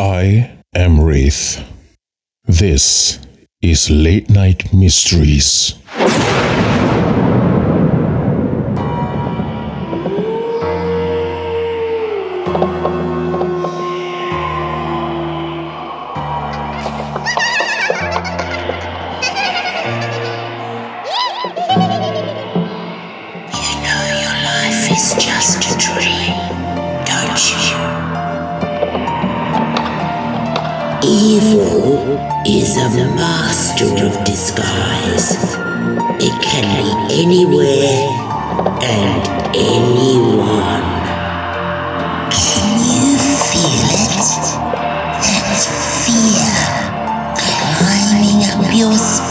I am Wraith. This is Late Night Mysteries. You know your life is just a dream, Evil is a master of disguise. It can be anywhere and anyone. Can you feel it? That fear climbing up your spine.